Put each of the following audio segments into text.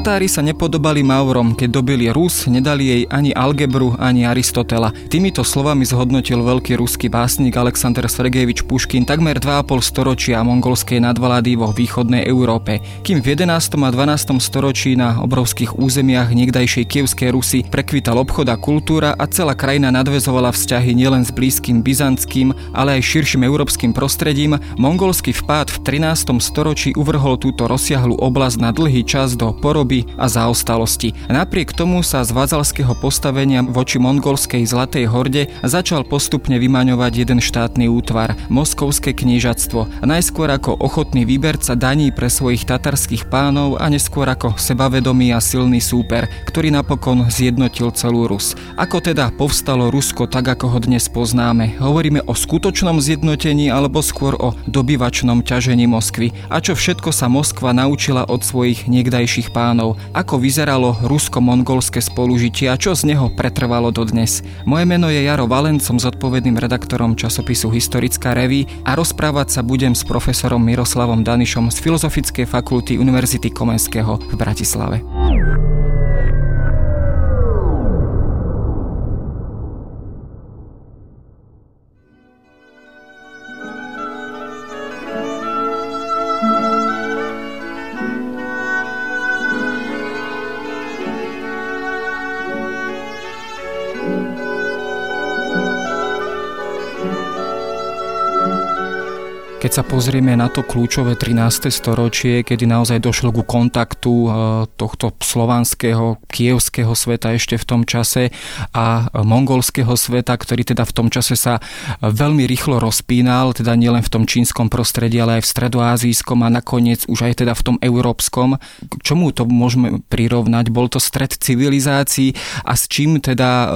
Tatári sa nepodobali Maurom, keď dobili Rus, nedali jej ani algebru, ani Aristotela. Týmito slovami zhodnotil veľký ruský básnik Aleksandr Sergejevič Puškin takmer 2,5 storočia mongolskej nadvlády vo východnej Európe, kým v 11. a 12. storočí na obrovských územiach niekdajšej kievskej Rusy prekvital obchod a kultúra a celá krajina nadvezovala vzťahy nielen s blízkym byzantským, ale aj širším európskym prostredím, mongolský vpád v 13. storočí uvrhol túto rozsiahlu oblasť na dlhý čas do poro choroby a zaostalosti. Napriek tomu sa z vazalského postavenia voči mongolskej Zlatej horde začal postupne vymaňovať jeden štátny útvar, Moskovské kniežatstvo, najskôr ako ochotný výberca daní pre svojich tatarských pánov a neskôr ako sebavedomý a silný súper, ktorý napokon zjednotil celú Rus. Ako teda povstalo Rusko tak, ako ho dnes poznáme? Hovoríme o skutočnom zjednotení alebo skôr o dobyvačnom ťažení Moskvy? A čo všetko sa Moskva naučila od svojich niekdajších pánov? Plánov, ako vyzeralo rusko-mongolské spolužitie a čo z neho pretrvalo dodnes. Moje meno je Jaro Valen, som zodpovedným redaktorom časopisu Historická reví a rozprávať sa budem s profesorom Miroslavom Danišom z Filozofickej fakulty Univerzity Komenského v Bratislave. Keď sa pozrieme na to kľúčové 13. storočie, kedy naozaj došlo ku kontaktu e, tohto slovanského, kievského sveta ešte v tom čase a mongolského sveta, ktorý teda v tom čase sa veľmi rýchlo rozpínal, teda nielen v tom čínskom prostredí, ale aj v stredoázijskom a nakoniec už aj teda v tom európskom. K čomu to môžeme prirovnať? Bol to stred civilizácií a s čím teda e,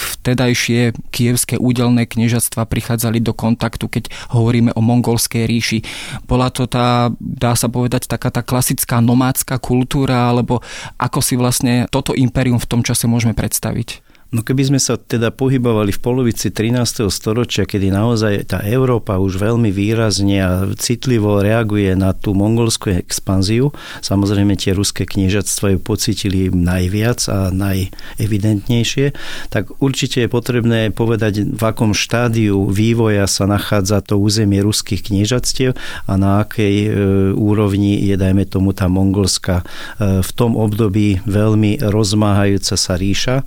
vtedajšie kievské údelné kniežatstva prichádzali do kontaktu, keď hovoríme o mongolskej Rímskej ríši. Bola to tá, dá sa povedať, taká tá klasická nomádska kultúra, alebo ako si vlastne toto impérium v tom čase môžeme predstaviť? No keby sme sa teda pohybovali v polovici 13. storočia, kedy naozaj tá Európa už veľmi výrazne a citlivo reaguje na tú mongolskú expanziu, samozrejme tie ruské kniežatstva ju pocitili najviac a najevidentnejšie, tak určite je potrebné povedať, v akom štádiu vývoja sa nachádza to územie ruských kniežatstiev a na akej e, úrovni je, dajme tomu, tá mongolská e, v tom období veľmi rozmáhajúca sa ríša.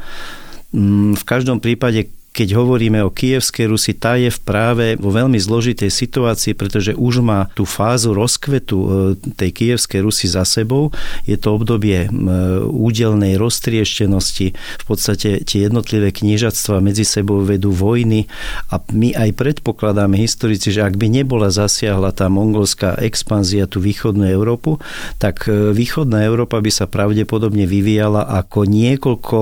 Mm, v každom prípade keď hovoríme o kievskej Rusi, tá je v práve vo veľmi zložitej situácii, pretože už má tú fázu rozkvetu e, tej kievskej Rusy za sebou. Je to obdobie údelnej roztrieštenosti. V podstate tie jednotlivé kniežatstva medzi sebou vedú vojny a my aj predpokladáme historici, že ak by nebola zasiahla tá mongolská expanzia tú východnú Európu, tak e, východná Európa by sa pravdepodobne vyvíjala ako niekoľko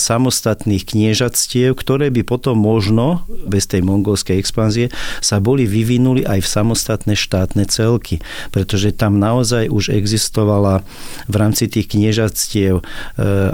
samostatných kniežatstiev, ktoré by potom možno, bez tej mongolskej expanzie, sa boli vyvinuli aj v samostatné štátne celky, pretože tam naozaj už existovala v rámci tých kniežatstiev e,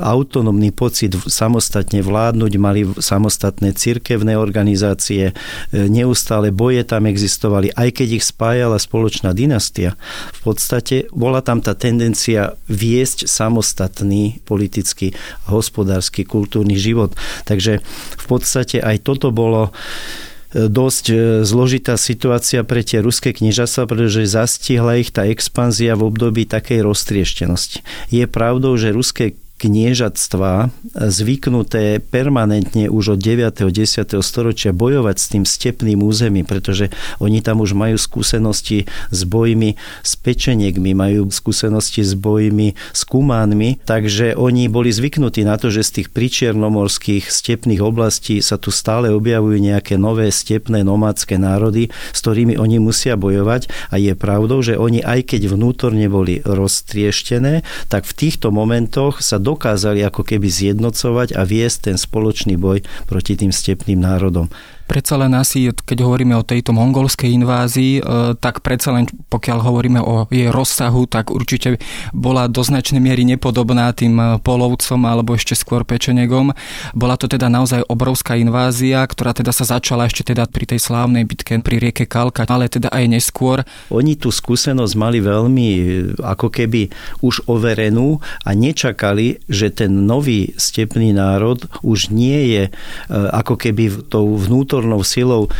autonómny pocit samostatne vládnuť, mali samostatné cirkevné organizácie, e, neustále boje tam existovali, aj keď ich spájala spoločná dynastia. V podstate bola tam tá tendencia viesť samostatný politický, hospodársky, kultúrny život. Takže v podstate podstate aj toto bolo e, dosť e, zložitá situácia pre tie ruské kniežastva, pretože zastihla ich tá expanzia v období takej roztrieštenosti. Je pravdou, že ruské kniežatstva zvyknuté permanentne už od 9. 10. storočia bojovať s tým stepným územím, pretože oni tam už majú skúsenosti s bojmi s pečeniekmi, majú skúsenosti s bojmi s kumánmi, takže oni boli zvyknutí na to, že z tých pričiernomorských stepných oblastí sa tu stále objavujú nejaké nové stepné nomádske národy, s ktorými oni musia bojovať a je pravdou, že oni aj keď vnútorne boli roztrieštené, tak v týchto momentoch sa dokázali ako keby zjednocovať a viesť ten spoločný boj proti tým stepným národom. Predsa len asi, keď hovoríme o tejto mongolskej invázii, e, tak predsa len pokiaľ hovoríme o jej rozsahu, tak určite bola do značnej miery nepodobná tým e, polovcom alebo ešte skôr pečenegom. Bola to teda naozaj obrovská invázia, ktorá teda sa začala ešte teda pri tej slávnej bitke pri rieke Kalka, ale teda aj neskôr. Oni tú skúsenosť mali veľmi e, ako keby už overenú a nečakali, že ten nový stepný národ už nie je ako keby tou vnútornou vnútornou silou e,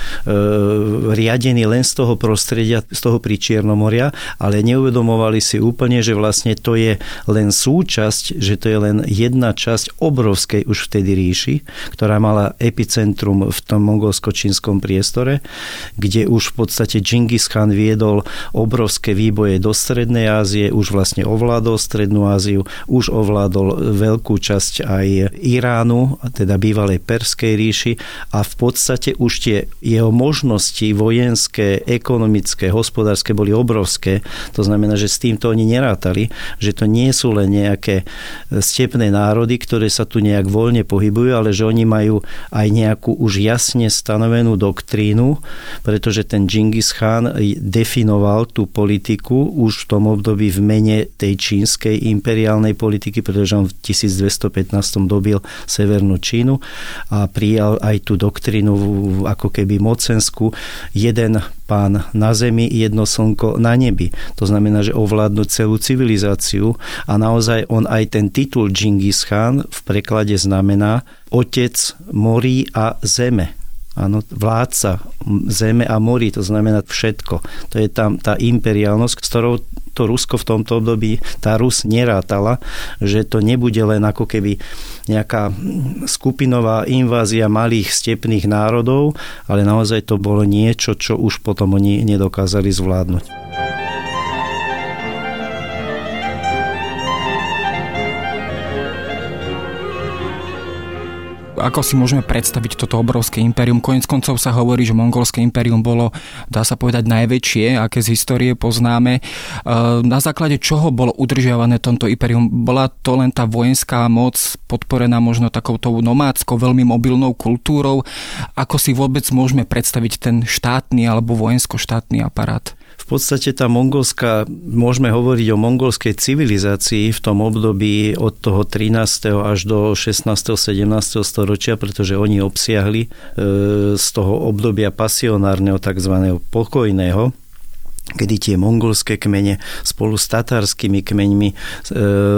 riadený len z toho prostredia, z toho pri Čiernomoria, ale neuvedomovali si úplne, že vlastne to je len súčasť, že to je len jedna časť obrovskej už vtedy ríši, ktorá mala epicentrum v tom mongolsko-čínskom priestore, kde už v podstate Genghis Khan viedol obrovské výboje do Strednej Ázie, už vlastne ovládol Strednú Áziu, už ovládol veľkú časť aj Iránu, teda bývalej Perskej ríši a v podstate podstate už tie jeho možnosti vojenské, ekonomické, hospodárske boli obrovské. To znamená, že s týmto oni nerátali, že to nie sú len nejaké stepné národy, ktoré sa tu nejak voľne pohybujú, ale že oni majú aj nejakú už jasne stanovenú doktrínu, pretože ten Genghis Khan definoval tú politiku už v tom období v mene tej čínskej imperiálnej politiky, pretože on v 1215 dobil Severnú Čínu a prijal aj tú doktrínu ako keby mocensku jeden pán na zemi, jedno slnko na nebi. To znamená, že ovládnuť celú civilizáciu a naozaj on aj ten titul Genghis Khan v preklade znamená otec morí a zeme. Áno, vládca zeme a morí, to znamená všetko. To je tam tá imperiálnosť, s ktorou to Rusko v tomto období, tá Rus nerátala, že to nebude len ako keby nejaká skupinová invázia malých stepných národov, ale naozaj to bolo niečo, čo už potom oni nedokázali zvládnuť. Ako si môžeme predstaviť toto obrovské impérium? Konec koncov sa hovorí, že mongolské impérium bolo, dá sa povedať, najväčšie, aké z histórie poznáme. E, na základe čoho bolo udržiavané tomto impérium? Bola to len tá vojenská moc podporená možno takouto nomádskou, veľmi mobilnou kultúrou? Ako si vôbec môžeme predstaviť ten štátny alebo vojensko-štátny aparát? V podstate tá mongolská, môžeme hovoriť o mongolskej civilizácii v tom období od toho 13. až do 16. 17. storočia, pretože oni obsiahli e, z toho obdobia pasionárneho, tzv. pokojného, kedy tie mongolské kmene spolu s tatárskymi kmeňmi e,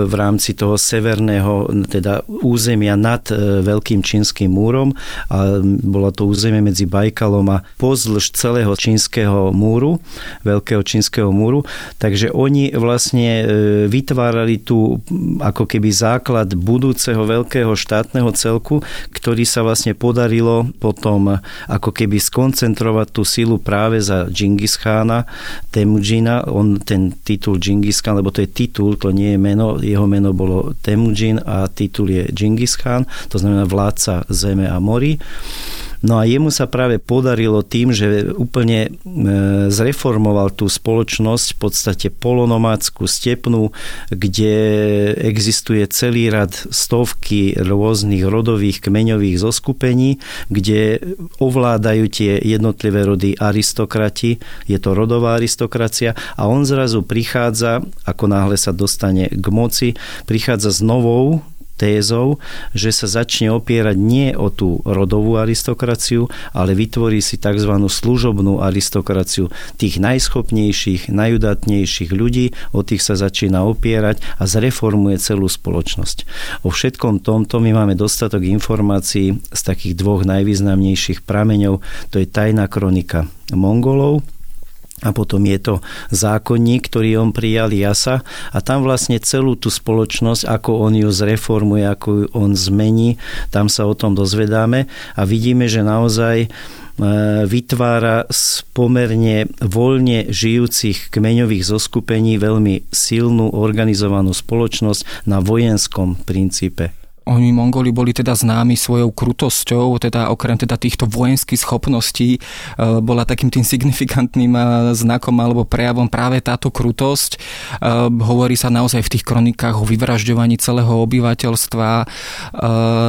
v rámci toho severného teda územia nad e, Veľkým čínskym múrom a bolo to územie medzi Bajkalom a pozdĺž celého čínskeho múru, Veľkého čínskeho múru, takže oni vlastne e, vytvárali tu ako keby základ budúceho veľkého štátneho celku, ktorý sa vlastne podarilo potom ako keby skoncentrovať tú silu práve za Džingis Chána, Temujina, on ten titul Genghis Khan, lebo to je titul, to nie je meno, jeho meno bolo Temujin a titul je Genghis Khan, to znamená vládca zeme a mori. No a jemu sa práve podarilo tým, že úplne e, zreformoval tú spoločnosť v podstate polonomádsku, stepnú, kde existuje celý rad stovky rôznych rodových kmeňových zoskupení, kde ovládajú tie jednotlivé rody aristokrati, je to rodová aristokracia a on zrazu prichádza, ako náhle sa dostane k moci, prichádza s novou tézou, že sa začne opierať nie o tú rodovú aristokraciu, ale vytvorí si tzv. služobnú aristokraciu tých najschopnejších, najudatnejších ľudí, o tých sa začína opierať a zreformuje celú spoločnosť. O všetkom tomto my máme dostatok informácií z takých dvoch najvýznamnejších prameňov, to je tajná kronika Mongolov, a potom je to zákonník, ktorý on prijal Jasa a tam vlastne celú tú spoločnosť, ako on ju zreformuje, ako ju on zmení, tam sa o tom dozvedáme a vidíme, že naozaj e, vytvára z pomerne voľne žijúcich kmeňových zoskupení veľmi silnú organizovanú spoločnosť na vojenskom princípe. Oni Mongoli boli teda známi svojou krutosťou, teda okrem teda týchto vojenských schopností e, bola takým tým signifikantným e, znakom alebo prejavom práve táto krutosť. E, hovorí sa naozaj v tých kronikách o vyvražďovaní celého obyvateľstva.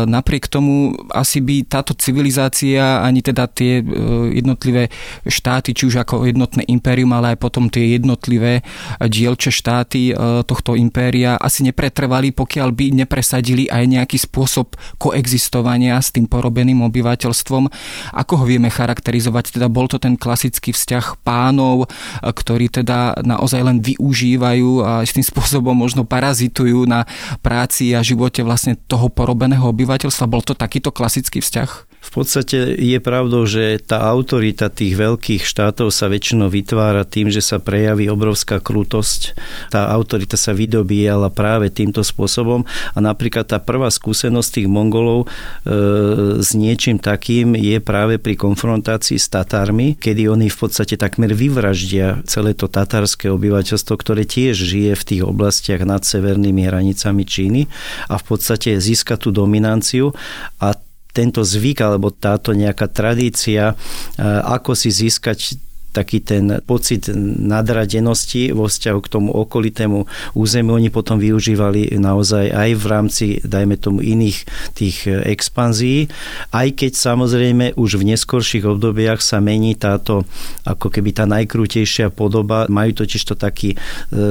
Napriek tomu asi by táto civilizácia ani teda tie jednotlivé štáty, či už ako jednotné impérium, ale aj potom tie jednotlivé dielče štáty tohto impéria asi nepretrvali, pokiaľ by nepresadili aj nejaký spôsob koexistovania s tým porobeným obyvateľstvom. Ako ho vieme charakterizovať? Teda bol to ten klasický vzťah pánov, ktorí teda naozaj len využívajú a tým spôsobom možno parazitujú na práci a živote vlastne toho porobeného obyvateľstva. Bol to takýto klasický vzťah? V podstate je pravdou, že tá autorita tých veľkých štátov sa väčšinou vytvára tým, že sa prejaví obrovská krutosť. Tá autorita sa vydobíjala práve týmto spôsobom a napríklad tá prvá skúsenosť tých Mongolov e, s niečím takým je práve pri konfrontácii s Tatármi, kedy oni v podstate takmer vyvraždia celé to tatárske obyvateľstvo, ktoré tiež žije v tých oblastiach nad severnými hranicami Číny a v podstate získa tú dominanciu a tento zvyk alebo táto nejaká tradícia, ako si získať taký ten pocit nadradenosti vo vzťahu k tomu okolitému územiu oni potom využívali naozaj aj v rámci, dajme tomu, iných tých expanzií, aj keď samozrejme už v neskorších obdobiach sa mení táto ako keby tá najkrútejšia podoba. Majú totiž to taký e,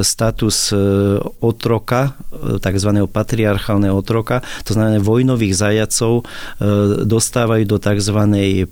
status e, otroka, e, tzv. patriarchálneho otroka, to znamená vojnových zajacov dostávajú do tzv.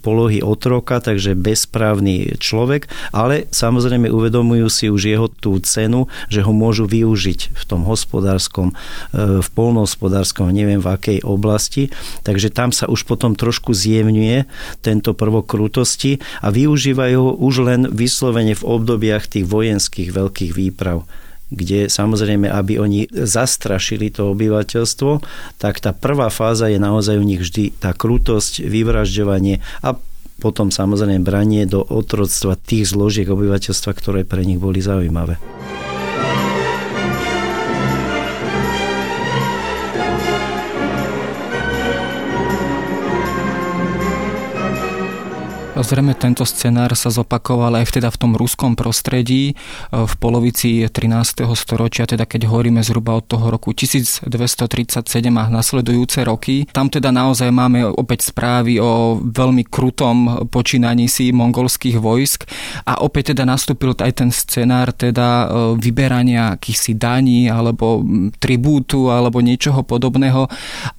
polohy otroka, takže bezprávny človek, ale samozrejme uvedomujú si už jeho tú cenu, že ho môžu využiť v tom hospodárskom, e, v polnohospodárskom, neviem v akej oblasti. Takže tam sa už potom trošku zjemňuje tento prvok krutosti a využívajú ho už len vyslovene v obdobiach tých vojenských veľkých výprav kde samozrejme, aby oni zastrašili to obyvateľstvo, tak tá prvá fáza je naozaj u nich vždy tá krutosť, vyvražďovanie a potom samozrejme branie do otroctva tých zložiek obyvateľstva, ktoré pre nich boli zaujímavé. Zrejme tento scenár sa zopakoval aj teda v tom ruskom prostredí e, v polovici 13. storočia, teda keď hovoríme zhruba od toho roku 1237 a nasledujúce roky. Tam teda naozaj máme opäť správy o veľmi krutom počínaní si mongolských vojsk a opäť teda nastúpil aj ten scenár teda e, vyberania akýchsi daní alebo tribútu alebo niečoho podobného.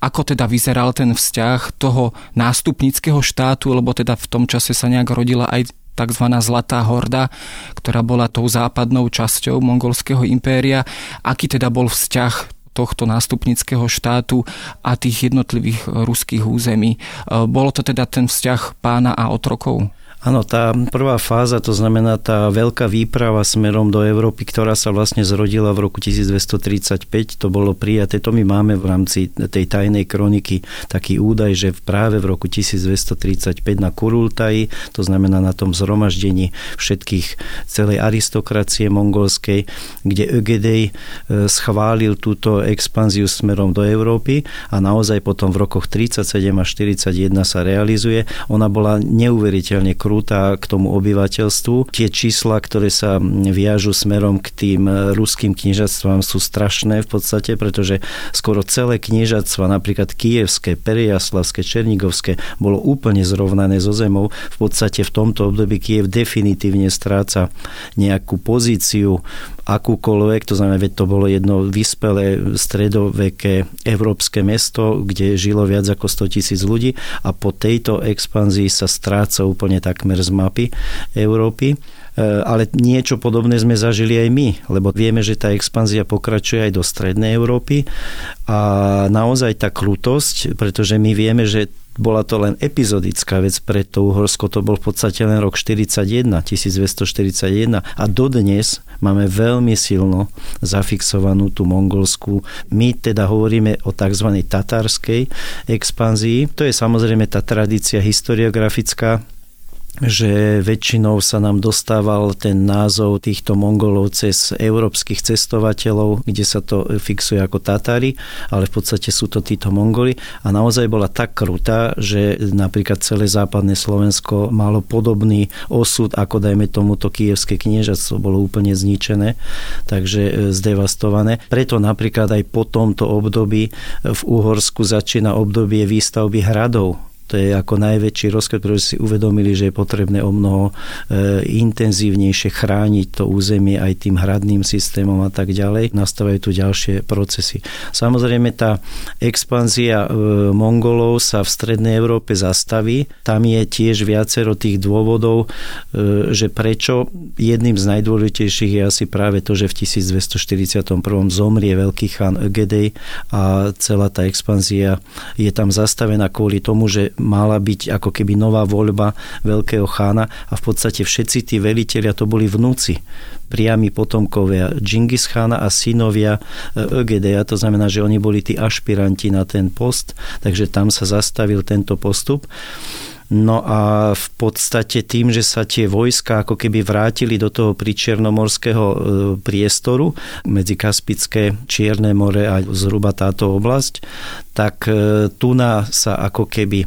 Ako teda vyzeral ten vzťah toho nástupnického štátu, lebo teda v tom čase čase sa nejak rodila aj tzv. Zlatá horda, ktorá bola tou západnou časťou mongolského impéria. Aký teda bol vzťah tohto nástupnického štátu a tých jednotlivých ruských území. Bolo to teda ten vzťah pána a otrokov? Áno, tá prvá fáza, to znamená tá veľká výprava smerom do Európy, ktorá sa vlastne zrodila v roku 1235, to bolo prijaté, to my máme v rámci tej tajnej kroniky taký údaj, že práve v roku 1235 na Kurultaji, to znamená na tom zhromaždení všetkých celej aristokracie mongolskej, kde Ögedej e, schválil túto expanziu smerom do Európy a naozaj potom v rokoch 37 a 41 sa realizuje. Ona bola neuveriteľne krúta krúta k tomu obyvateľstvu. Tie čísla, ktoré sa viažu smerom k tým ruským kniežatstvám sú strašné v podstate, pretože skoro celé kniežatstva, napríklad kievské, periaslavské, černigovské, bolo úplne zrovnané so zemou. V podstate v tomto období Kiev definitívne stráca nejakú pozíciu akúkoľvek, to znamená, že to bolo jedno vyspelé stredoveké európske mesto, kde žilo viac ako 100 tisíc ľudí a po tejto expanzii sa stráca úplne takmer z mapy Európy. E, ale niečo podobné sme zažili aj my, lebo vieme, že tá expanzia pokračuje aj do strednej Európy. A naozaj tá krutosť, pretože my vieme, že bola to len epizodická vec pre to Uhorsko, to bol v podstate len rok 41, 1241 a dodnes máme veľmi silno zafixovanú tú mongolskú. My teda hovoríme o tzv. tatárskej expanzii. To je samozrejme tá tradícia historiografická, že väčšinou sa nám dostával ten názov týchto Mongolov cez európskych cestovateľov, kde sa to fixuje ako Tatári, ale v podstate sú to títo Mongoli. A naozaj bola tak krutá, že napríklad celé západné Slovensko malo podobný osud ako dajme tomuto kievské kniežatstvo, bolo úplne zničené, takže e, zdevastované. Preto napríklad aj po tomto období v Uhorsku začína obdobie výstavby hradov to je ako najväčší rozkaz, pretože si uvedomili, že je potrebné o mnoho e, intenzívnejšie chrániť to územie aj tým hradným systémom a tak ďalej. Nastávajú tu ďalšie procesy. Samozrejme tá expanzia e, Mongolov sa v Strednej Európe zastaví. Tam je tiež viacero tých dôvodov, e, že prečo jedným z najdôležitejších je asi práve to, že v 1241 zomrie veľký chán Ögedej a celá tá expanzia je tam zastavená kvôli tomu, že mala byť ako keby nová voľba veľkého chána a v podstate všetci tí veliteľia to boli vnúci priami potomkovia Džingis Chána a synovia Ögedeja, to znamená, že oni boli tí ašpiranti na ten post, takže tam sa zastavil tento postup. No a v podstate tým, že sa tie vojska ako keby vrátili do toho pričiernomorského e, priestoru medzi Kaspické, Čierne more a zhruba táto oblasť, tak e, tu sa ako keby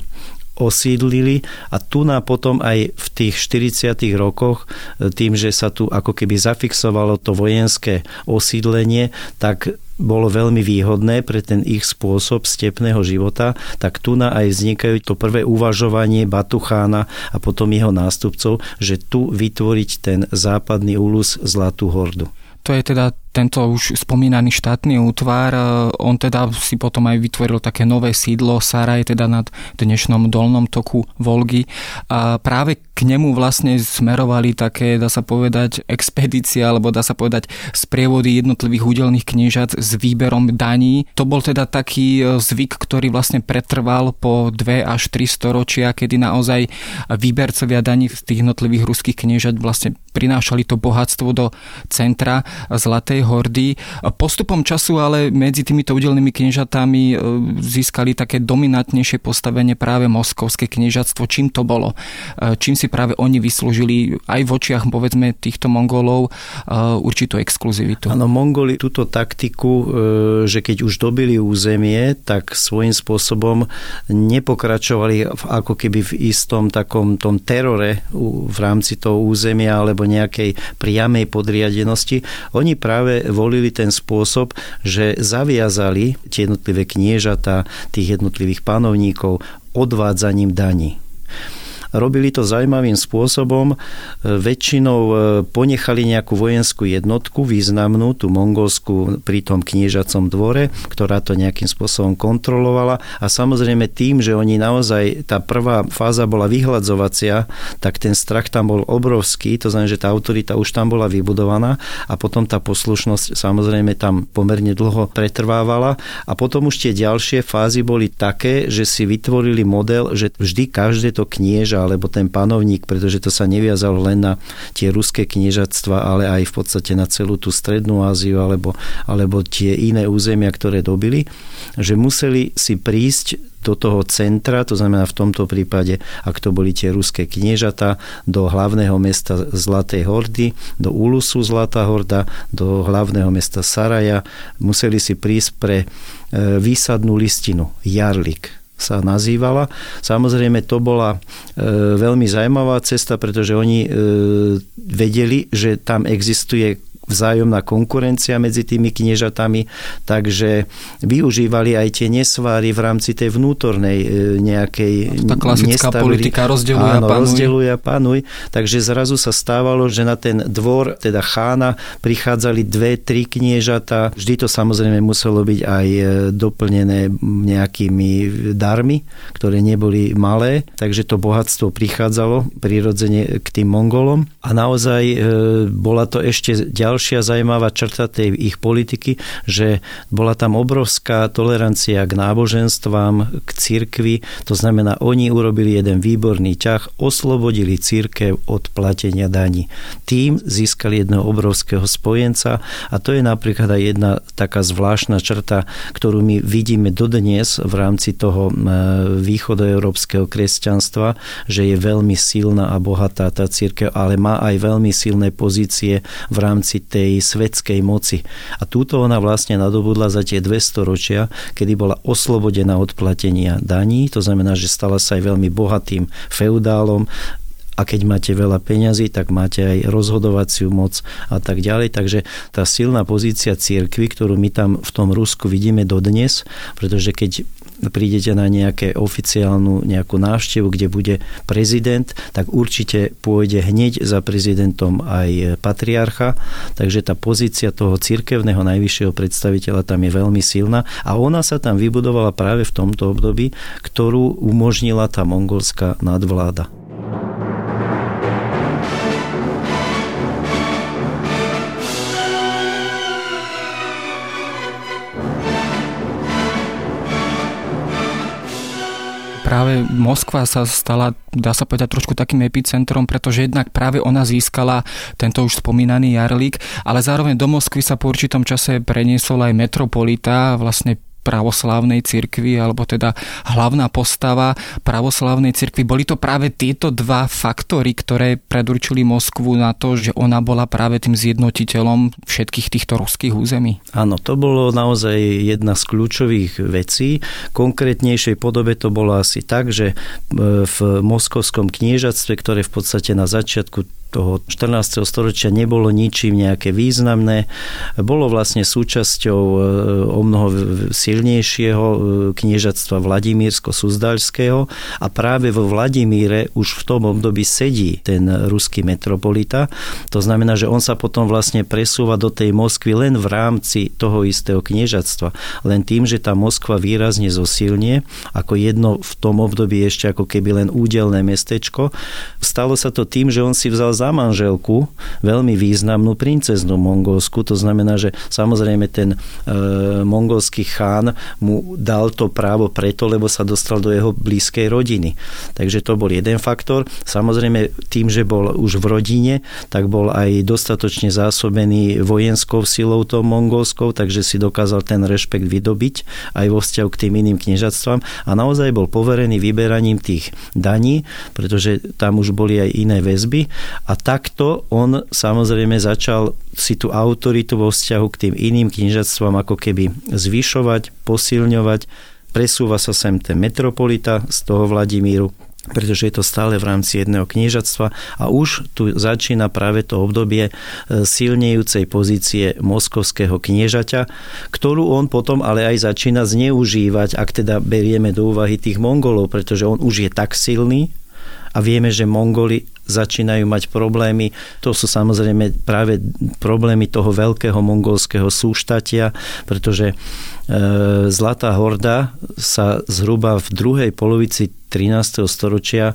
osídlili a tu na potom aj v tých 40. rokoch e, tým, že sa tu ako keby zafixovalo to vojenské osídlenie, tak bolo veľmi výhodné pre ten ich spôsob stepného života, tak tu na aj vznikajú to prvé uvažovanie Batuchána a potom jeho nástupcov, že tu vytvoriť ten západný úlus Zlatú hordu. To je teda tento už spomínaný štátny útvar, e, on teda si potom aj vytvoril také nové sídlo Saraj, teda nad dnešnom dolnom toku Volgy. A práve k nemu vlastne smerovali také, dá sa povedať, expedície, alebo dá sa povedať sprievody jednotlivých údelných kniežat s výberom daní. To bol teda taký e, zvyk, ktorý vlastne pretrval po dve až tri storočia, kedy naozaj výbercovia daní z tých jednotlivých ruských kniežat vlastne prinášali to bohatstvo do centra Zlatej hordy. Postupom času ale medzi týmito udelnými kniežatami e, získali také dominantnejšie postavenie práve moskovské kniežatstvo. Čím to bolo? E, čím si práve oni vyslúžili aj v očiach povedzme týchto Mongolov e, určitú exkluzivitu? Áno, Mongoli túto taktiku, že keď už dobili územie, tak svojím spôsobom nepokračovali v, ako keby v istom takom tom terore v rámci toho územia alebo nejakej priamej podriadenosti. Oni práve volili ten spôsob, že zaviazali tie jednotlivé kniežata, tých jednotlivých panovníkov odvádzaním daní. Robili to zaujímavým spôsobom. E, väčšinou e, ponechali nejakú vojenskú jednotku významnú, tú mongolskú pri tom kniežacom dvore, ktorá to nejakým spôsobom kontrolovala. A samozrejme tým, že oni naozaj, tá prvá fáza bola vyhľadzovacia, tak ten strach tam bol obrovský, to znamená, že tá autorita už tam bola vybudovaná a potom tá poslušnosť samozrejme tam pomerne dlho pretrvávala a potom už tie ďalšie fázy boli také, že si vytvorili model, že vždy každé to knieža alebo ten panovník, pretože to sa neviazalo len na tie ruské kniežatstva, ale aj v podstate na celú tú strednú Áziu alebo, alebo tie iné územia, ktoré dobili, že museli si prísť do toho centra, to znamená v tomto prípade, ak to boli tie ruské kniežata, do hlavného mesta Zlatej hordy, do Ulusu Zlatá horda, do hlavného mesta Saraja, museli si prísť pre e, výsadnú listinu, jarlik sa nazývala. Samozrejme, to bola e, veľmi zaujímavá cesta, pretože oni e, vedeli, že tam existuje vzájomná konkurencia medzi tými kniežatami, takže využívali aj tie nesváry v rámci tej vnútornej e, nejakej Tá klasická nestavili. politika rozdeľuje Áno, a panuj. rozdeľuje a panuj. Takže zrazu sa stávalo, že na ten dvor, teda chána, prichádzali dve, tri kniežata. Vždy to samozrejme muselo byť aj e, doplnené nejakými darmi, ktoré neboli malé, takže to bohatstvo prichádzalo prirodzene k tým Mongolom. A naozaj e, bola to ešte ďalšia ďalšia zaujímavá črta tej ich politiky, že bola tam obrovská tolerancia k náboženstvám, k cirkvi, to znamená, oni urobili jeden výborný ťah, oslobodili církev od platenia daní. Tým získali jedného obrovského spojenca a to je napríklad aj jedna taká zvláštna črta, ktorú my vidíme dodnes v rámci toho východoeurópskeho kresťanstva, že je veľmi silná a bohatá tá církev, ale má aj veľmi silné pozície v rámci tej svetskej moci. A túto ona vlastne nadobudla za tie 200 ročia, kedy bola oslobodená od platenia daní, to znamená, že stala sa aj veľmi bohatým feudálom, a keď máte veľa peňazí, tak máte aj rozhodovaciu moc a tak ďalej. Takže tá silná pozícia církvy, ktorú my tam v tom Rusku vidíme dodnes, pretože keď prídete na nejaké oficiálnu nejakú návštevu, kde bude prezident, tak určite pôjde hneď za prezidentom aj patriarcha, takže tá pozícia toho cirkevného najvyššieho predstaviteľa tam je veľmi silná a ona sa tam vybudovala práve v tomto období, ktorú umožnila tá mongolská nadvláda. Práve Moskva sa stala, dá sa povedať, trošku takým epicentrom, pretože jednak práve ona získala tento už spomínaný jarlík, ale zároveň do Moskvy sa po určitom čase preniesol aj metropolita, vlastne pravoslávnej cirkvi, alebo teda hlavná postava pravoslávnej cirkvi. Boli to práve tieto dva faktory, ktoré predurčili Moskvu na to, že ona bola práve tým zjednotiteľom všetkých týchto ruských území? Áno, to bolo naozaj jedna z kľúčových vecí. Konkrétnejšej podobe to bolo asi tak, že e, v moskovskom kniežatstve, ktoré v podstate na začiatku toho 14. storočia nebolo ničím nejaké významné. Bolo vlastne súčasťou e, o mnoho silnejšieho e, kniežatstva Vladimírsko-Suzdalského a práve vo Vladimíre už v tom období sedí ten ruský metropolita. To znamená, že on sa potom vlastne presúva do tej Moskvy len v rámci toho istého kniežatstva. Len tým, že tá Moskva výrazne zosilnie, ako jedno v tom období ešte ako keby len údelné mestečko. Stalo sa to tým, že on si vzal za manželku veľmi významnú princeznu mongolsku. To znamená, že samozrejme ten e, mongolský chán mu dal to právo preto, lebo sa dostal do jeho blízkej rodiny. Takže to bol jeden faktor. Samozrejme tým, že bol už v rodine, tak bol aj dostatočne zásobený vojenskou silou tou mongolskou, takže si dokázal ten rešpekt vydobiť aj vo vzťahu k tým iným kniežatstvám a naozaj bol poverený vyberaním tých daní, pretože tam už boli aj iné väzby a takto on samozrejme začal si tú autoritu vo vzťahu k tým iným knižatstvám ako keby zvyšovať, posilňovať. Presúva sa sem ten metropolita z toho Vladimíru, pretože je to stále v rámci jedného kniežatstva a už tu začína práve to obdobie e, silnejúcej pozície moskovského kniežaťa, ktorú on potom ale aj začína zneužívať, ak teda berieme do úvahy tých Mongolov, pretože on už je tak silný, a vieme, že Mongoli začínajú mať problémy. To sú samozrejme práve problémy toho veľkého mongolského súštatia, pretože Zlatá horda sa zhruba v druhej polovici 13. storočia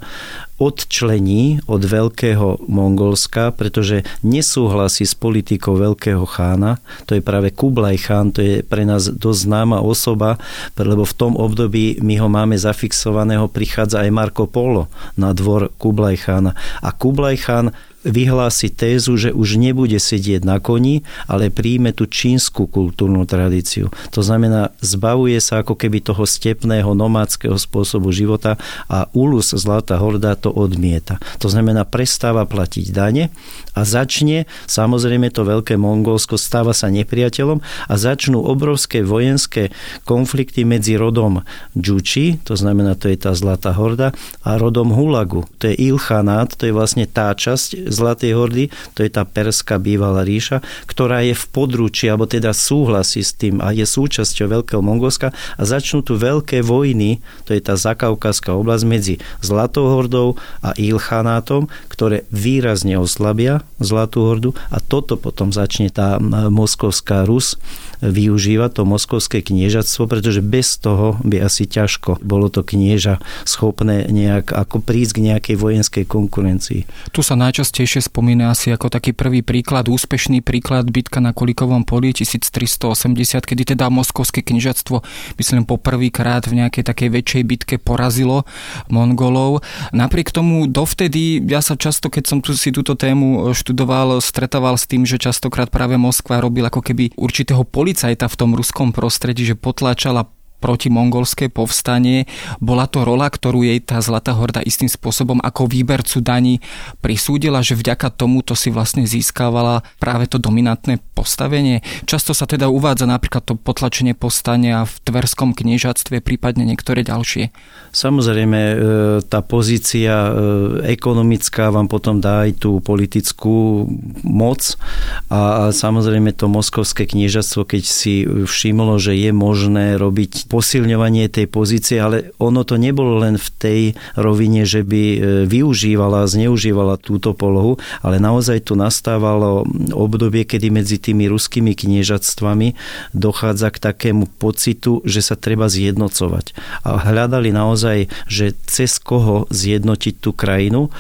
odčlení od veľkého Mongolska, pretože nesúhlasí s politikou veľkého chána. To je práve Kublaj chán, to je pre nás dosť známa osoba, lebo v tom období my ho máme zafixovaného, prichádza aj Marco Polo na dvor Kublaj chána. A Kublaj chán vyhlási tézu, že už nebude sedieť na koni, ale príjme tú čínsku kultúrnu tradíciu. To znamená, zbavuje sa ako keby toho stepného nomádskeho spôsobu života a Ulus Zlatá horda to odmieta. To znamená, prestáva platiť dane a začne, samozrejme to veľké Mongolsko stáva sa nepriateľom a začnú obrovské vojenské konflikty medzi rodom Džuči, to znamená, to je tá Zlatá horda, a rodom Hulagu. To je Ilchanát, to je vlastne tá časť Zlatej hordy, to je tá perská bývalá ríša, ktorá je v područí, alebo teda súhlasí s tým a je súčasťou Veľkého Mongolska a začnú tu veľké vojny, to je tá zakaukázska oblasť medzi Zlatou hordou a Ilchanátom, ktoré výrazne oslabia Zlatú hordu a toto potom začne tá moskovská Rus využívať to moskovské kniežatstvo, pretože bez toho by asi ťažko bolo to knieža schopné nejak, ako prísť k nejakej vojenskej konkurencii. Tu sa najčastejšie najčastejšie spomína asi ako taký prvý príklad, úspešný príklad bitka na Kolikovom poli 1380, kedy teda moskovské knižatstvo, myslím, po prvýkrát v nejakej takej väčšej bitke porazilo Mongolov. Napriek tomu dovtedy, ja sa často, keď som tu si túto tému študoval, stretával s tým, že častokrát práve Moskva robil ako keby určitého policajta v tom ruskom prostredí, že potláčala protimongolské povstanie. Bola to rola, ktorú jej tá Zlatá horda istým spôsobom ako výbercu daní prisúdila, že vďaka tomuto si vlastne získavala práve to dominantné postavenie. Často sa teda uvádza napríklad to potlačenie povstania v Tverskom kniežatstve, prípadne niektoré ďalšie. Samozrejme, e, tá pozícia e, ekonomická vám potom dá aj tú politickú moc a samozrejme to moskovské kniežatstvo, keď si všimlo, že je možné robiť posilňovanie tej pozície, ale ono to nebolo len v tej rovine, že by e, využívala, zneužívala túto polohu, ale naozaj tu nastávalo obdobie, kedy medzi tými ruskými kniežatstvami dochádza k takému pocitu, že sa treba zjednocovať. A hľadali naozaj, že cez koho zjednotiť tú krajinu.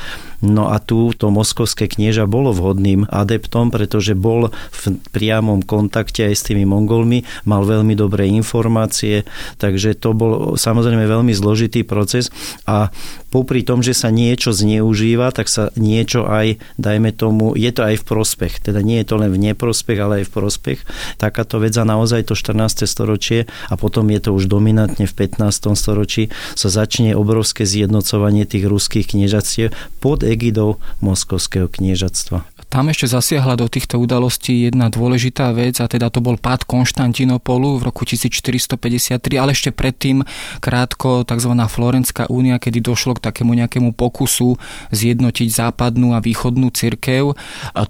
No a tu to moskovské knieža bolo vhodným adeptom, pretože bol v priamom kontakte aj s tými Mongolmi, mal veľmi dobré informácie, takže to bol samozrejme veľmi zložitý proces a popri tom, že sa niečo zneužíva, tak sa niečo aj, dajme tomu, je to aj v prospech. Teda nie je to len v neprospech, ale aj v prospech. Takáto vec a naozaj to 14. storočie a potom je to už dominantne v 15. storočí sa začne obrovské zjednocovanie tých ruských kniežatstiev pod egidou moskovského kniežatstva. Tam ešte zasiahla do týchto udalostí jedna dôležitá vec a teda to bol pád Konštantinopolu v roku 1453, ale ešte predtým krátko tzv. Florenská únia, kedy došlo k takému nejakému pokusu zjednotiť západnú a východnú cirkev.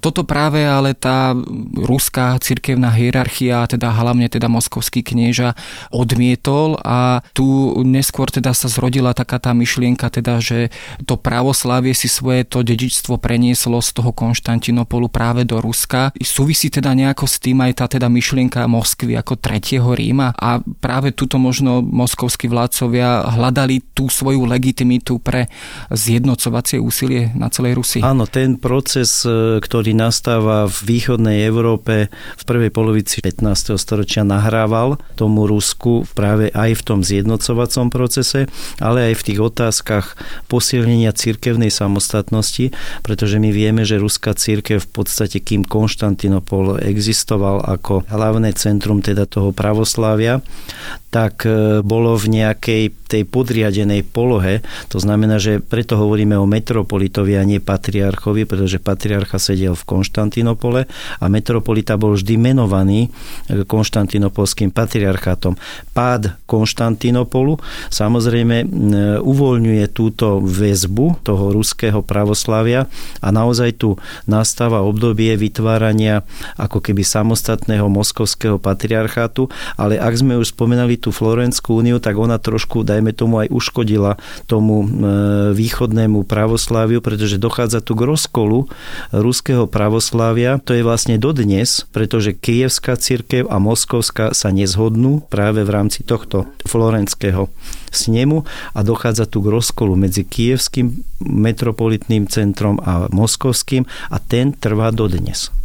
Toto práve ale tá ruská cirkevná hierarchia, teda hlavne teda moskovský knieža odmietol a tu neskôr teda sa zrodila taká tá myšlienka, teda, že to pravoslávie si svoje to dedičstvo prenieslo z toho Konštantinopolu Konštantinopolu práve do Ruska. Súvisí teda nejako s tým aj tá teda myšlienka Moskvy ako tretieho Ríma a práve tuto možno moskovskí vládcovia hľadali tú svoju legitimitu pre zjednocovacie úsilie na celej Rusi. Áno, ten proces, e, ktorý nastáva v východnej Európe v prvej polovici 15. storočia nahrával tomu Rusku práve aj v tom zjednocovacom procese, ale aj v tých otázkach posilnenia cirkevnej samostatnosti, pretože my vieme, že ruská církev církev v podstate, kým Konštantinopol existoval ako hlavné centrum teda toho pravoslávia, tak e, bolo v nejakej tej podriadenej polohe. To znamená, že preto hovoríme o metropolitovi a nie patriarchovi, pretože patriarcha sedel v Konštantinopole a metropolita bol vždy menovaný e, konštantinopolským patriarchátom. Pád Konštantinopolu samozrejme uvoľňuje túto väzbu toho ruského pravoslavia a naozaj tu nastáva obdobie vytvárania ako keby samostatného moskovského patriarchátu, ale ak sme už spomenali tú Florenskú úniu, tak ona trošku, dajme tomu, aj uškodila tomu e, východnému pravosláviu, pretože dochádza tu k rozkolu ruského pravoslávia. To je vlastne dodnes, pretože kievská církev a moskovská sa nezhodnú práve v rámci tohto florenského snemu a dochádza tu k rozkolu medzi kievským metropolitným centrom a moskovským a ten trvá dodnes.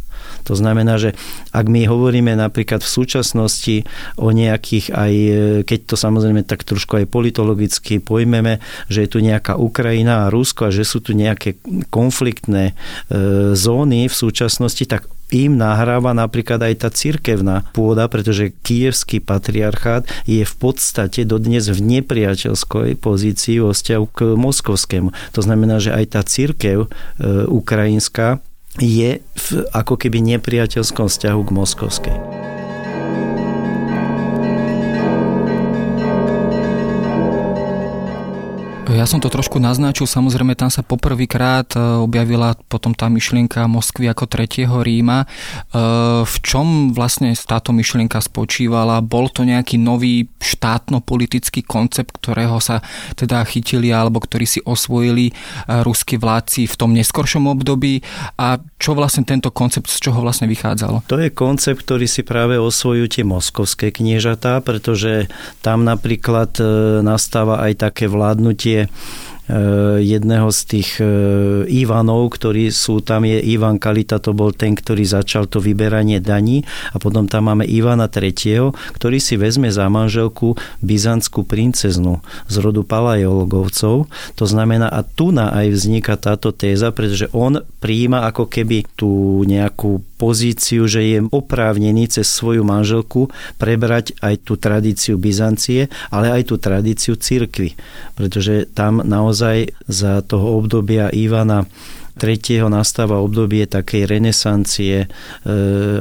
To znamená, že ak my hovoríme napríklad v súčasnosti o nejakých aj, keď to samozrejme tak trošku aj politologicky pojmeme, že je tu nejaká Ukrajina a Rusko a že sú tu nejaké konfliktné e, zóny v súčasnosti, tak im nahráva napríklad aj tá cirkevná pôda, pretože kievský patriarchát je v podstate dodnes v nepriateľskej pozícii vo vzťahu k moskovskému. To znamená, že aj tá cirkev e, ukrajinská je v ako keby nepriateľskom vzťahu k Moskovskej. Ja som to trošku naznačil, samozrejme tam sa poprvýkrát e, objavila potom tá myšlienka Moskvy ako tretieho Ríma. E, v čom vlastne táto myšlienka spočívala? Bol to nejaký nový štátno-politický koncept, ktorého sa teda chytili alebo ktorý si osvojili e, ruskí vládci v tom neskoršom období a čo vlastne tento koncept, z čoho vlastne vychádzal? To je koncept, ktorý si práve osvojujú tie moskovské kniežatá, pretože tam napríklad nastáva aj také vládnutie E, jedného z tých Ivanov, ktorí sú, tam je Ivan Kalita, to bol ten, ktorý začal to vyberanie daní a potom tam máme Ivana III., ktorý si vezme za manželku byzantskú princeznu z rodu Palajologovcov. To znamená, a tu na aj vzniká táto téza, pretože on príjima ako keby tú nejakú pozíciu, že je oprávnený cez svoju manželku prebrať aj tú tradíciu Byzancie, ale aj tú tradíciu cirkvy. Pretože tam naozaj za toho obdobia Ivana tretieho nastáva obdobie takej renesancie e,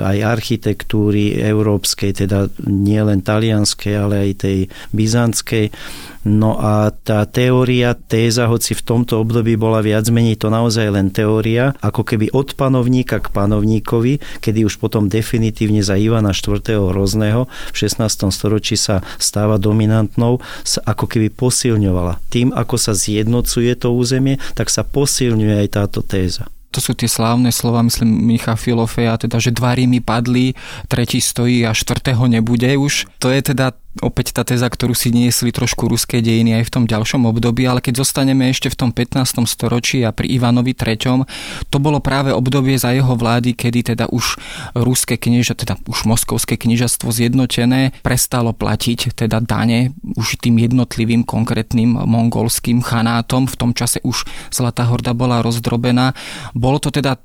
aj architektúry európskej, teda nielen talianskej, ale aj tej byzantskej. No a tá teória, téza, hoci v tomto období bola viac menej to naozaj len teória, ako keby od panovníka k panovníkovi, kedy už potom definitívne za Ivana IV. Hrozného v 16. storočí sa stáva dominantnou, sa ako keby posilňovala. Tým, ako sa zjednocuje to územie, tak sa posilňuje aj táto téza. To sú tie slávne slova, myslím, Micha Filofeja, teda, že dva Rímy padli, tretí stojí a štvrtého nebude už. To je teda opäť tá teza, ktorú si niesli trošku ruské dejiny aj v tom ďalšom období, ale keď zostaneme ešte v tom 15. storočí a pri Ivanovi III., to bolo práve obdobie za jeho vlády, kedy teda už ruské knieža, teda už moskovské kniežastvo zjednotené prestalo platiť teda dane už tým jednotlivým konkrétnym mongolským chanátom. V tom čase už Zlatá horda bola rozdrobená. Bolo to teda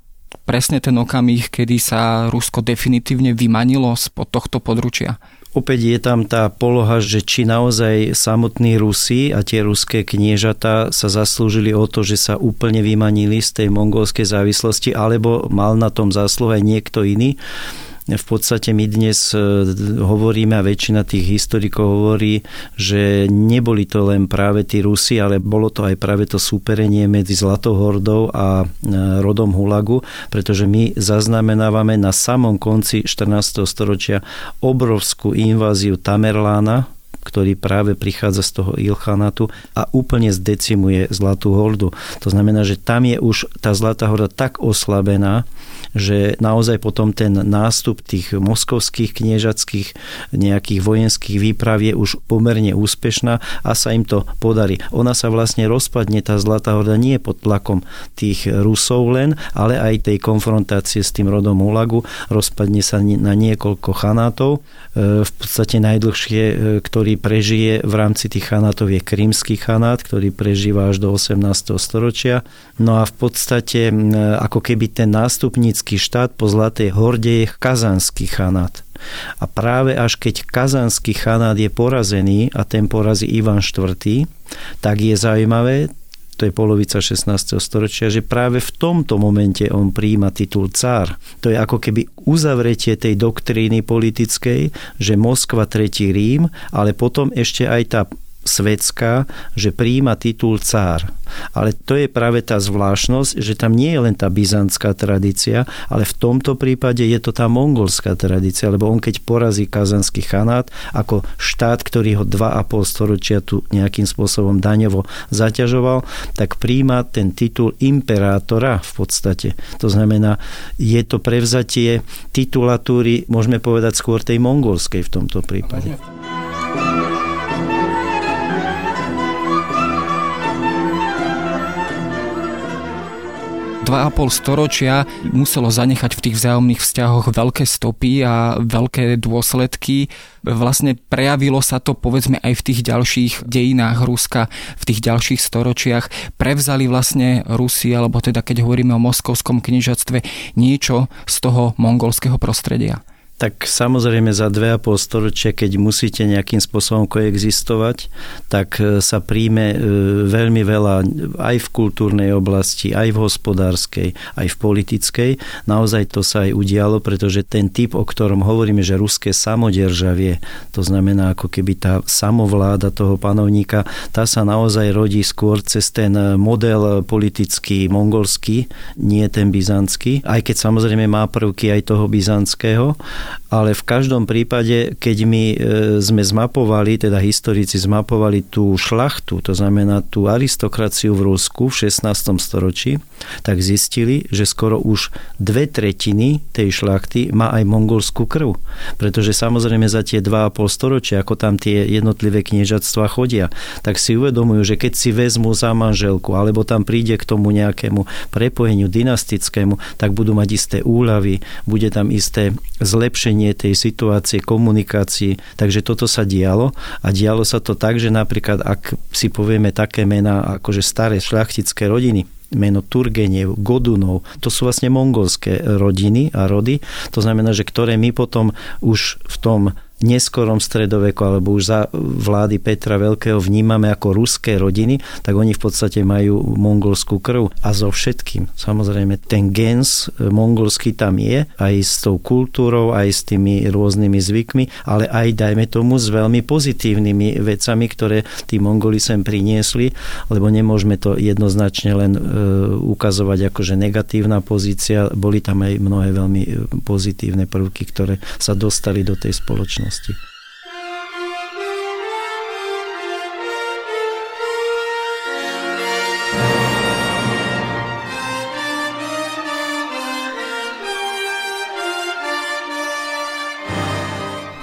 presne ten okamih, kedy sa Rusko definitívne vymanilo spod tohto područia? Opäť je tam tá poloha, že či naozaj samotní Rusi a tie ruské kniežatá sa zaslúžili o to, že sa úplne vymanili z tej mongolskej závislosti, alebo mal na tom zásluh niekto iný v podstate my dnes e, hovoríme a väčšina tých historikov hovorí, že neboli to len práve tí Rusi, ale bolo to aj práve to súperenie medzi Zlatou hordou a e, rodom Hulagu, pretože my zaznamenávame na samom konci 14. storočia obrovskú inváziu Tamerlána, ktorý práve prichádza z toho Ilchanatu a úplne zdecimuje Zlatú hordu. To znamená, že tam je už tá Zlatá horda tak oslabená, že naozaj potom ten nástup tých moskovských kniežackých nejakých vojenských výprav je už pomerne úspešná a sa im to podarí. Ona sa vlastne rozpadne, tá Zlatá horda nie pod tlakom tých Rusov len, ale aj tej konfrontácie s tým rodom Ulagu. Rozpadne sa na niekoľko chanátov. E, v podstate najdlhšie, e, ktorý prežije v rámci tých chanátov je Krímsky chanát, ktorý prežíva až do 18. storočia. No a v podstate ako keby ten nástupnícky kazanský štát po Zlatej horde je kazanský chanát. A práve až keď kazanský chanát je porazený a ten porazí Ivan IV., tak je zaujímavé, to je polovica 16. storočia, že práve v tomto momente on príjima titul cár. To je ako keby uzavretie tej doktríny politickej, že Moskva tretí Rím, ale potom ešte aj tá svetská, že príjima titul cár. Ale to je práve tá zvláštnosť, že tam nie je len tá byzantská tradícia, ale v tomto prípade je to tá mongolská tradícia, lebo on keď porazí kazanský chanát ako štát, ktorý ho 2,5 storočia tu nejakým spôsobom daňovo zaťažoval, tak príjma ten titul imperátora v podstate. To znamená, je to prevzatie titulatúry, môžeme povedať skôr tej mongolskej v tomto prípade. 2,5 storočia muselo zanechať v tých vzájomných vzťahoch veľké stopy a veľké dôsledky. Vlastne prejavilo sa to povedzme aj v tých ďalších dejinách Ruska, v tých ďalších storočiach. Prevzali vlastne Rusi, alebo teda keď hovoríme o moskovskom knižatstve, niečo z toho mongolského prostredia tak samozrejme za 2,5 storočia, keď musíte nejakým spôsobom koexistovať, tak e, sa príjme e, veľmi veľa aj v kultúrnej oblasti, aj v hospodárskej, aj v politickej. Naozaj to sa aj udialo, pretože ten typ, o ktorom hovoríme, že ruské samodержavie, to znamená ako keby tá samovláda toho panovníka, tá sa naozaj rodí skôr cez ten model politický mongolský, nie ten byzantský, aj keď samozrejme má prvky aj toho byzantského, ale v každom prípade, keď my e, sme zmapovali, teda historici zmapovali tú šlachtu, to znamená tú aristokraciu v Rusku v 16. storočí, tak zistili, že skoro už dve tretiny tej šlachty má aj mongolskú krv. Pretože samozrejme za tie 2,5 storočia, ako tam tie jednotlivé kniežatstva chodia, tak si uvedomujú, že keď si vezmu za manželku, alebo tam príde k tomu nejakému prepojeniu dynastickému, tak budú mať isté úľavy, bude tam isté zlepšenie tej situácie, komunikácii. Takže toto sa dialo a dialo sa to tak, že napríklad ak si povieme také mená akože staré šľachtické rodiny, meno Turgenev, Godunov. To sú vlastne mongolské rodiny a rody. To znamená, že ktoré my potom už v tom neskorom stredoveku alebo už za vlády Petra Veľkého vnímame ako ruské rodiny, tak oni v podstate majú mongolskú krv. A so všetkým. Samozrejme, ten gens mongolský tam je, aj s tou kultúrou, aj s tými rôznymi zvykmi, ale aj, dajme tomu, s veľmi pozitívnymi vecami, ktoré tí Mongoli sem priniesli, lebo nemôžeme to jednoznačne len e, ukazovať ako, že negatívna pozícia. Boli tam aj mnohé veľmi e, pozitívne prvky, ktoré sa dostali do tej spoločnosti spoločnosti.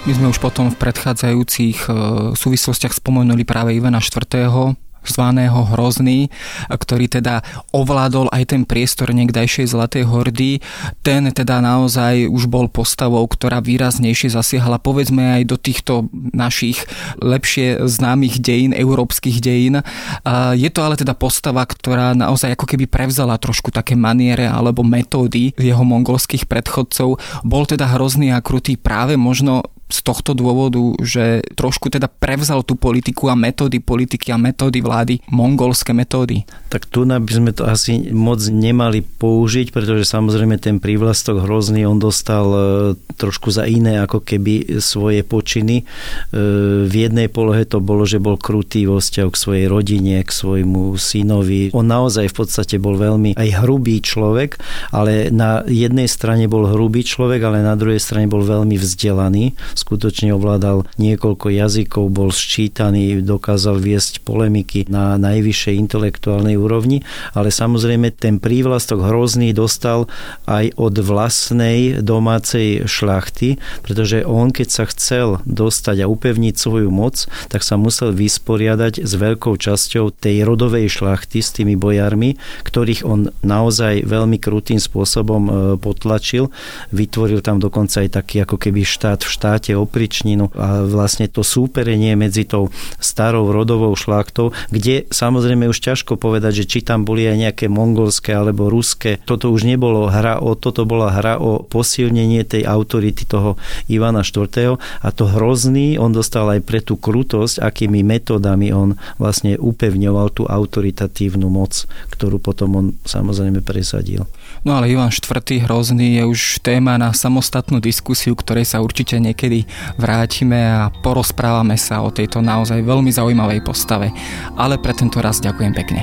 My sme už potom v predchádzajúcich e, súvislostiach spomenuli práve Ivana IV zvaného Hrozný, ktorý teda ovládol aj ten priestor niekdajšej Zlatej hordy. Ten teda naozaj už bol postavou, ktorá výraznejšie zasiahla povedzme aj do týchto našich lepšie známych dejín, európskych dejín. Je to ale teda postava, ktorá naozaj ako keby prevzala trošku také maniere alebo metódy jeho mongolských predchodcov. Bol teda hrozný a krutý práve možno z tohto dôvodu, že trošku teda prevzal tú politiku a metódy politiky a metódy vlády, mongolské metódy. Tak tu by sme to asi moc nemali použiť, pretože samozrejme ten prívlastok hrozný on dostal e, trošku za iné ako keby svoje počiny. E, v jednej polohe to bolo, že bol krutý vo vzťahu k svojej rodine, k svojmu synovi. On naozaj v podstate bol veľmi aj hrubý človek, ale na jednej strane bol hrubý človek, ale na druhej strane bol veľmi vzdelaný skutočne ovládal niekoľko jazykov, bol sčítaný, dokázal viesť polemiky na najvyššej intelektuálnej úrovni, ale samozrejme ten prívlastok hrozný dostal aj od vlastnej domácej šlachty, pretože on keď sa chcel dostať a upevniť svoju moc, tak sa musel vysporiadať s veľkou časťou tej rodovej šlachty, s tými bojármi, ktorých on naozaj veľmi krutým spôsobom e, potlačil. Vytvoril tam dokonca aj taký ako keby štát v štáte máte opričninu a vlastne to súperenie medzi tou starou rodovou šlachtou, kde samozrejme už ťažko povedať, že či tam boli aj nejaké mongolské alebo ruské. Toto už nebolo hra o, toto bola hra o posilnenie tej autority toho Ivana IV. A to hrozný, on dostal aj pre tú krutosť, akými metódami on vlastne upevňoval tú autoritatívnu moc, ktorú potom on samozrejme presadil. No ale Ivan IV. hrozný je už téma na samostatnú diskusiu, ktorej sa určite niekedy vrátime a porozprávame sa o tejto naozaj veľmi zaujímavej postave. Ale pre tento raz ďakujem pekne.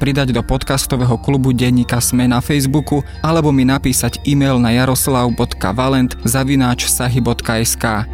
pridať do podcastového klubu Denníka Sme na Facebooku alebo mi napísať e-mail na jaroslav.valent zavináč sahy.sk.